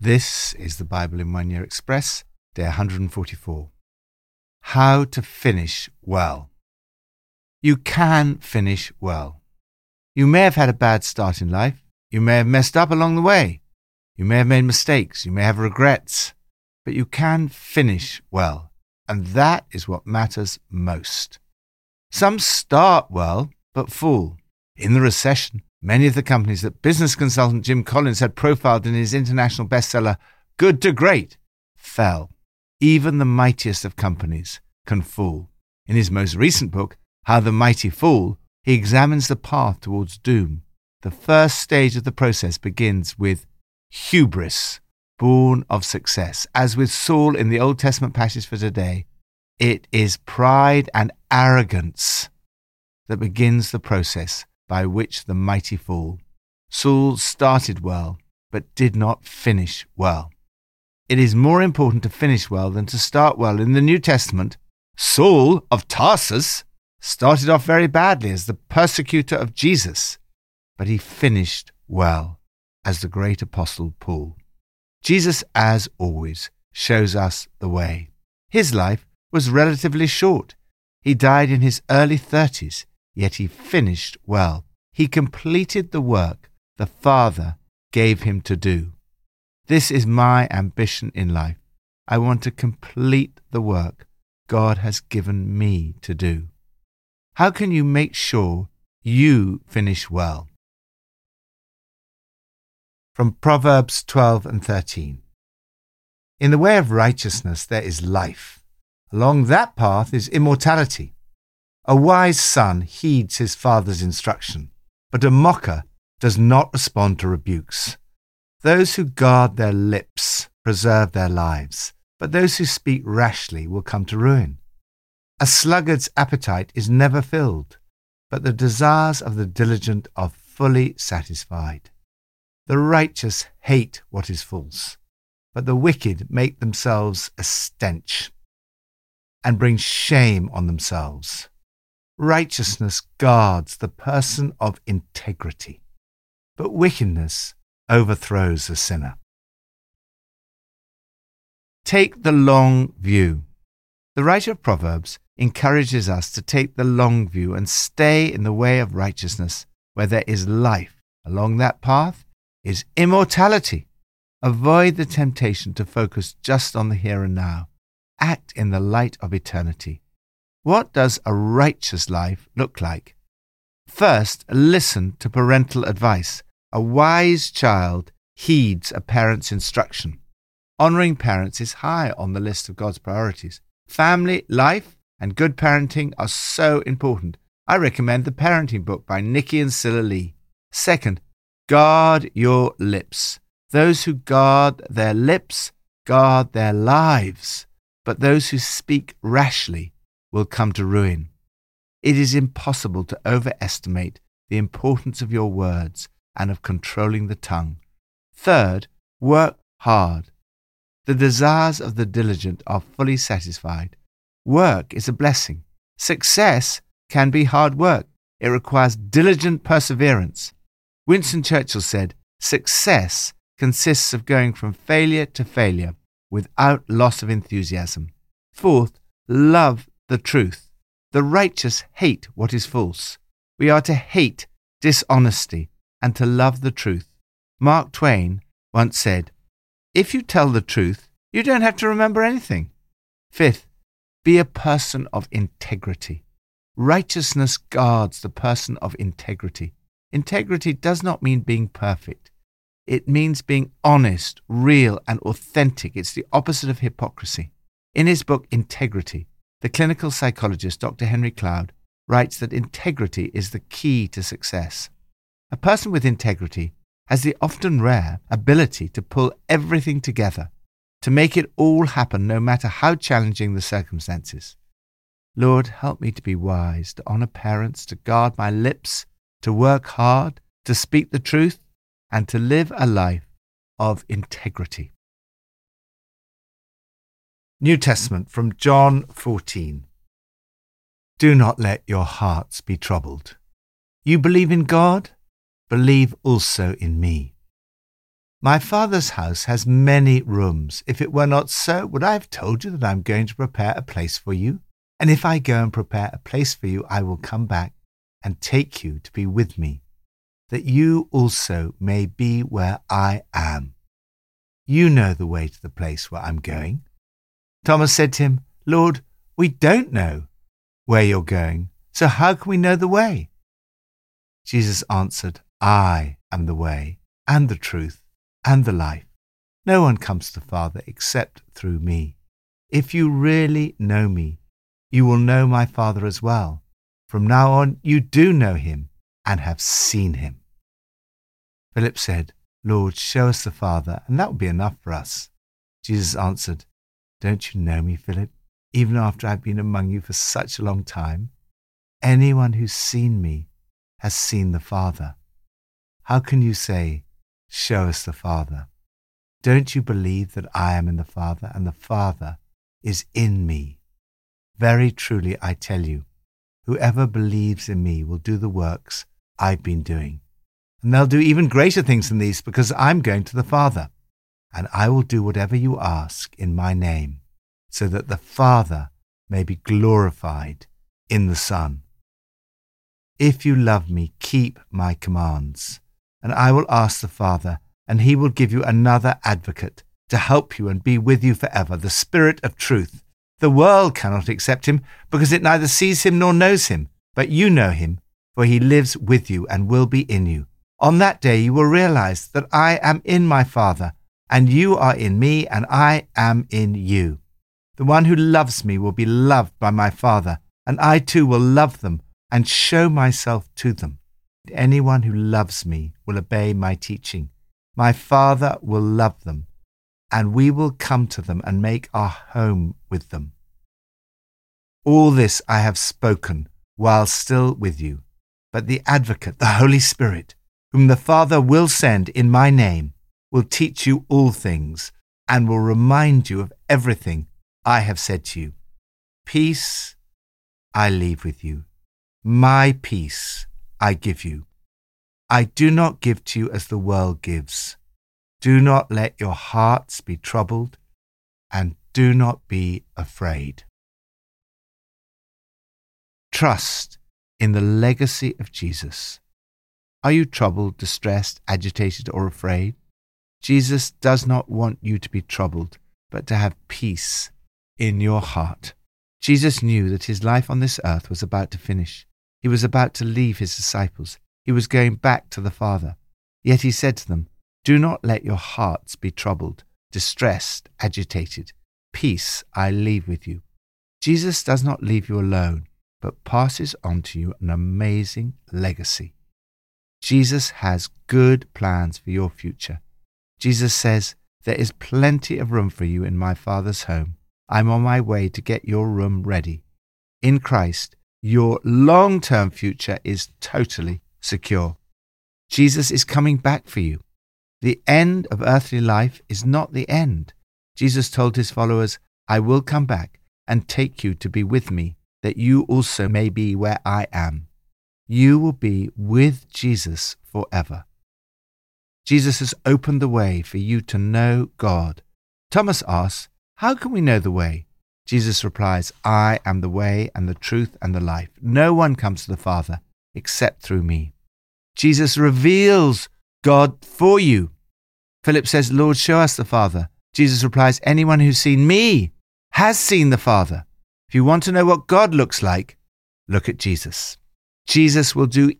This is the Bible in One Year Express, day 144. How to finish well. You can finish well. You may have had a bad start in life. You may have messed up along the way. You may have made mistakes. You may have regrets. But you can finish well. And that is what matters most. Some start well, but fall. In the recession, Many of the companies that business consultant Jim Collins had profiled in his international bestseller, Good to Great, fell. Even the mightiest of companies can fall. In his most recent book, How the Mighty Fall, he examines the path towards doom. The first stage of the process begins with hubris, born of success. As with Saul in the Old Testament passage for today, it is pride and arrogance that begins the process by which the mighty fall. Saul started well, but did not finish well. It is more important to finish well than to start well. In the New Testament, Saul of Tarsus started off very badly as the persecutor of Jesus, but he finished well as the great apostle Paul. Jesus, as always, shows us the way. His life was relatively short. He died in his early 30s yet he finished well. He completed the work the Father gave him to do. This is my ambition in life. I want to complete the work God has given me to do. How can you make sure you finish well? From Proverbs 12 and 13. In the way of righteousness there is life. Along that path is immortality. A wise son heeds his father's instruction, but a mocker does not respond to rebukes. Those who guard their lips preserve their lives, but those who speak rashly will come to ruin. A sluggard's appetite is never filled, but the desires of the diligent are fully satisfied. The righteous hate what is false, but the wicked make themselves a stench and bring shame on themselves. Righteousness guards the person of integrity, but wickedness overthrows the sinner. Take the long view. The writer of Proverbs encourages us to take the long view and stay in the way of righteousness where there is life. Along that path is immortality. Avoid the temptation to focus just on the here and now. Act in the light of eternity. What does a righteous life look like? First, listen to parental advice. A wise child heeds a parent's instruction. Honoring parents is high on the list of God's priorities. Family, life, and good parenting are so important. I recommend the parenting book by Nicky and Sila Lee. Second, guard your lips. Those who guard their lips guard their lives, but those who speak rashly will come to ruin. It is impossible to overestimate the importance of your words and of controlling the tongue. Third, work hard. The desires of the diligent are fully satisfied. Work is a blessing. Success can be hard work. It requires diligent perseverance. Winston Churchill said, Success consists of going from failure to failure without loss of enthusiasm. Fourth, love the truth. The righteous hate what is false. We are to hate dishonesty and to love the truth. Mark Twain once said, If you tell the truth, you don't have to remember anything. Fifth, be a person of integrity. Righteousness guards the person of integrity. Integrity does not mean being perfect. It means being honest, real, and authentic. It's the opposite of hypocrisy. In his book, Integrity, the clinical psychologist Dr. Henry Cloud writes that integrity is the key to success. A person with integrity has the often rare ability to pull everything together, to make it all happen no matter how challenging the circumstances. Lord, help me to be wise, to honor parents, to guard my lips, to work hard, to speak the truth, and to live a life of integrity. New Testament from John 14. Do not let your hearts be troubled. You believe in God? Believe also in me. My Father's house has many rooms. If it were not so, would I have told you that I am going to prepare a place for you? And if I go and prepare a place for you, I will come back and take you to be with me, that you also may be where I am. You know the way to the place where I'm going. Thomas said to him, Lord, we don't know where you're going, so how can we know the way? Jesus answered, I am the way and the truth and the life. No one comes to the Father except through me. If you really know me, you will know my Father as well. From now on, you do know him and have seen him. Philip said, Lord, show us the Father, and that will be enough for us. Jesus answered, Don't you know me, Philip, even after I've been among you for such a long time? Anyone who's seen me has seen the Father. How can you say, Show us the Father? Don't you believe that I am in the Father, and the Father is in me? Very truly, I tell you, whoever believes in me will do the works I've been doing. And they'll do even greater things than these because I'm going to the Father. And I will do whatever you ask in my name, so that the Father may be glorified in the Son. If you love me, keep my commands. And I will ask the Father, and he will give you another advocate to help you and be with you forever, the Spirit of truth the world cannot accept him because it neither sees him nor knows him, but you know him, for he lives with you and will be in you. On that day you will realize that I am in my Father, and you are in me, and I am in you. The one who loves me will be loved by my Father, and I too will love them and show myself to them. Anyone who loves me will obey my teaching. My Father will love them, and we will come to them and make our home with them. All this I have spoken while still with you. But the Advocate, the Holy Spirit, whom the Father will send in my name, will teach you all things and will remind you of everything I have said to you. Peace I leave with you. My peace I give you. I do not give to you as the world gives. Do not let your hearts be troubled, and do not be afraid. Trust in the legacy of Jesus. Are you troubled, distressed, agitated, or afraid? Jesus does not want you to be troubled, but to have peace in your heart. Jesus knew that his life on this earth was about to finish. He was about to leave his disciples. He was going back to the Father. Yet he said to them, Do not let your hearts be troubled, distressed, agitated. Peace I leave with you. Jesus does not leave you alone but passes on to you an amazing legacy. Jesus has good plans for your future. Jesus says, There is plenty of room for you in my Father's home. I'm on my way to get your room ready. In Christ, your long term future is totally secure. Jesus is coming back for you. The end of earthly life is not the end. Jesus told his followers, I will come back and take you to be with me that you also may be where I am. You will be with Jesus forever. Jesus has opened the way for you to know God. Thomas asks, How can we know the way? Jesus replies, I am the way and the truth and the life. No one comes to the Father except through me. Jesus reveals God for you. Philip says, Lord, show us the Father. Jesus replies, Anyone who's seen me has seen the Father. If you want to know what God looks like, look at Jesus. Jesus will do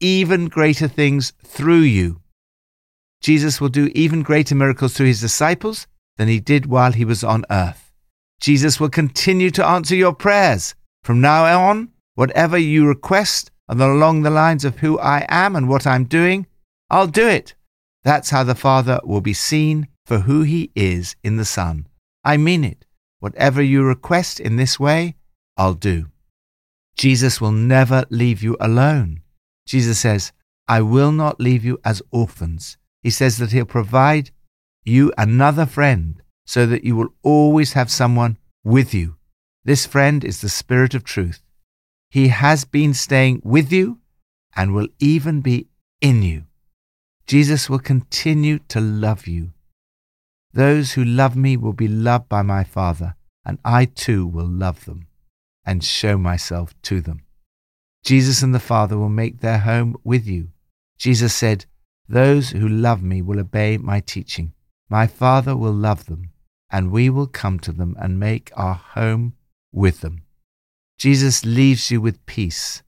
even greater things through you. Jesus will do even greater miracles through his disciples than he did while he was on earth. Jesus will continue to answer your prayers. From now on, whatever you request along the lines of who I am and what I'm doing, I'll do it. That's how the Father will be seen for who he is in the Son. I mean it. Whatever you request in this way, I'll do. Jesus will never leave you alone. Jesus says, I will not leave you as orphans. He says that He'll provide you another friend so that you will always have someone with you. This friend is the Spirit of truth. He has been staying with you and will even be in you. Jesus will continue to love you. Those who love me will be loved by my Father, and I too will love them and show myself to them. Jesus and the Father will make their home with you. Jesus said, Those who love me will obey my teaching. My Father will love them, and we will come to them and make our home with them. Jesus leaves you with peace.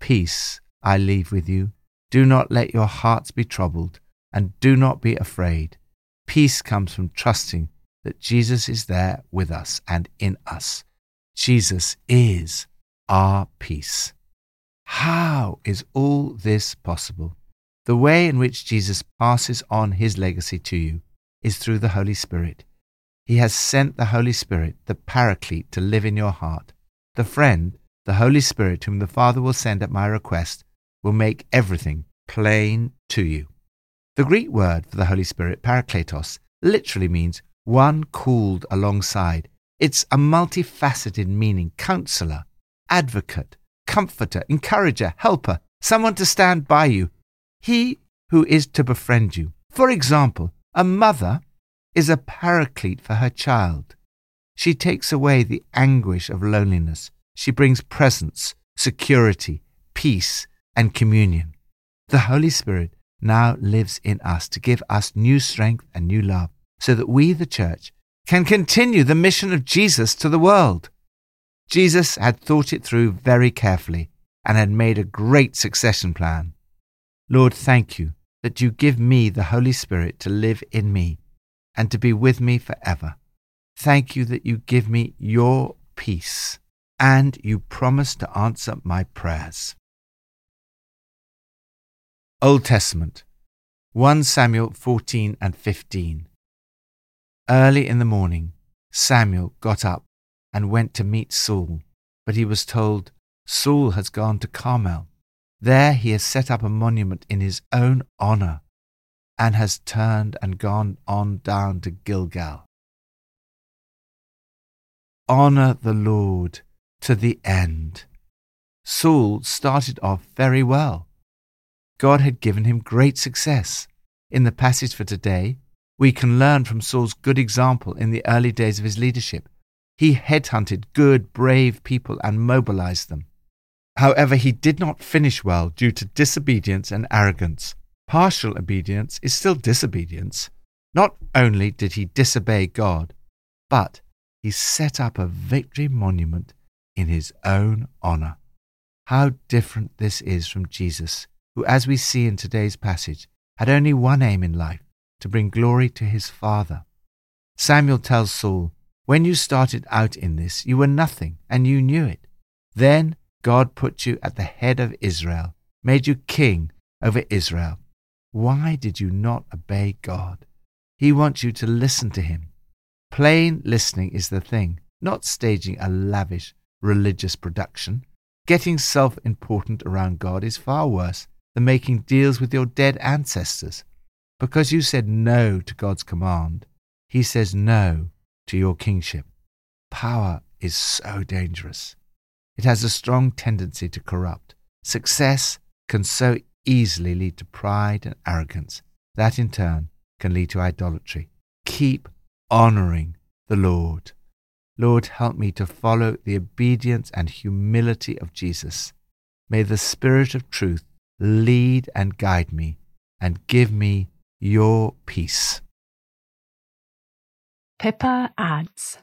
Peace I leave with you. Do not let your hearts be troubled, and do not be afraid. Peace comes from trusting that Jesus is there with us and in us. Jesus is our peace. How is all this possible? The way in which Jesus passes on his legacy to you is through the Holy Spirit. He has sent the Holy Spirit, the Paraclete, to live in your heart. The friend, the Holy Spirit, whom the Father will send at my request, will make everything plain to you. The Greek word for the Holy Spirit, parakletos, literally means one called alongside. It's a multifaceted meaning counselor, advocate, comforter, encourager, helper, someone to stand by you. He who is to befriend you. For example, a mother is a paraclete for her child. She takes away the anguish of loneliness. She brings presence, security, peace, and communion. The Holy Spirit now lives in us to give us new strength and new love so that we, the church, can continue the mission of Jesus to the world. Jesus had thought it through very carefully and had made a great succession plan. Lord, thank you that you give me the Holy Spirit to live in me and to be with me forever. Thank you that you give me your peace and you promise to answer my prayers. Old Testament 1 Samuel 14 and 15. Early in the morning, Samuel got up and went to meet Saul, but he was told, Saul has gone to Carmel. There he has set up a monument in his own honor and has turned and gone on down to Gilgal. Honor the Lord to the end. Saul started off very well. God had given him great success. In the passage for today, we can learn from Saul's good example in the early days of his leadership. He headhunted good, brave people and mobilized them. However, he did not finish well due to disobedience and arrogance. Partial obedience is still disobedience. Not only did he disobey God, but he set up a victory monument in his own honor. How different this is from Jesus, who, as we see in today's passage, had only one aim in life to bring glory to his Father. Samuel tells Saul, When you started out in this, you were nothing, and you knew it. Then God put you at the head of Israel, made you king over Israel. Why did you not obey God? He wants you to listen to him. Plain listening is the thing, not staging a lavish religious production. Getting self important around God is far worse than making deals with your dead ancestors. Because you said no to God's command, He says no to your kingship. Power is so dangerous. It has a strong tendency to corrupt. Success can so easily lead to pride and arrogance. That in turn can lead to idolatry. Keep honoring the Lord. Lord, help me to follow the obedience and humility of Jesus. May the Spirit of truth lead and guide me and give me your peace. Pippa adds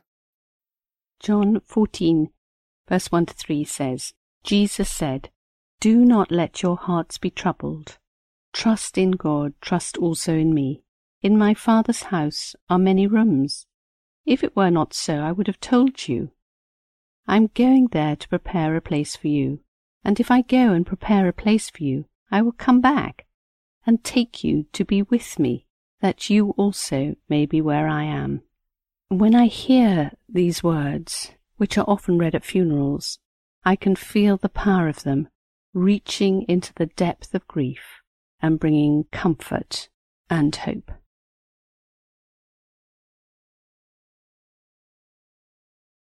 John 14, verse 1 to 3 says, Jesus said, Do not let your hearts be troubled. Trust in God, trust also in me. In my Father's house are many rooms. If it were not so, I would have told you. I am going there to prepare a place for you. And if I go and prepare a place for you, I will come back and take you to be with me, that you also may be where I am. When I hear these words, which are often read at funerals, I can feel the power of them reaching into the depth of grief and bringing comfort and hope.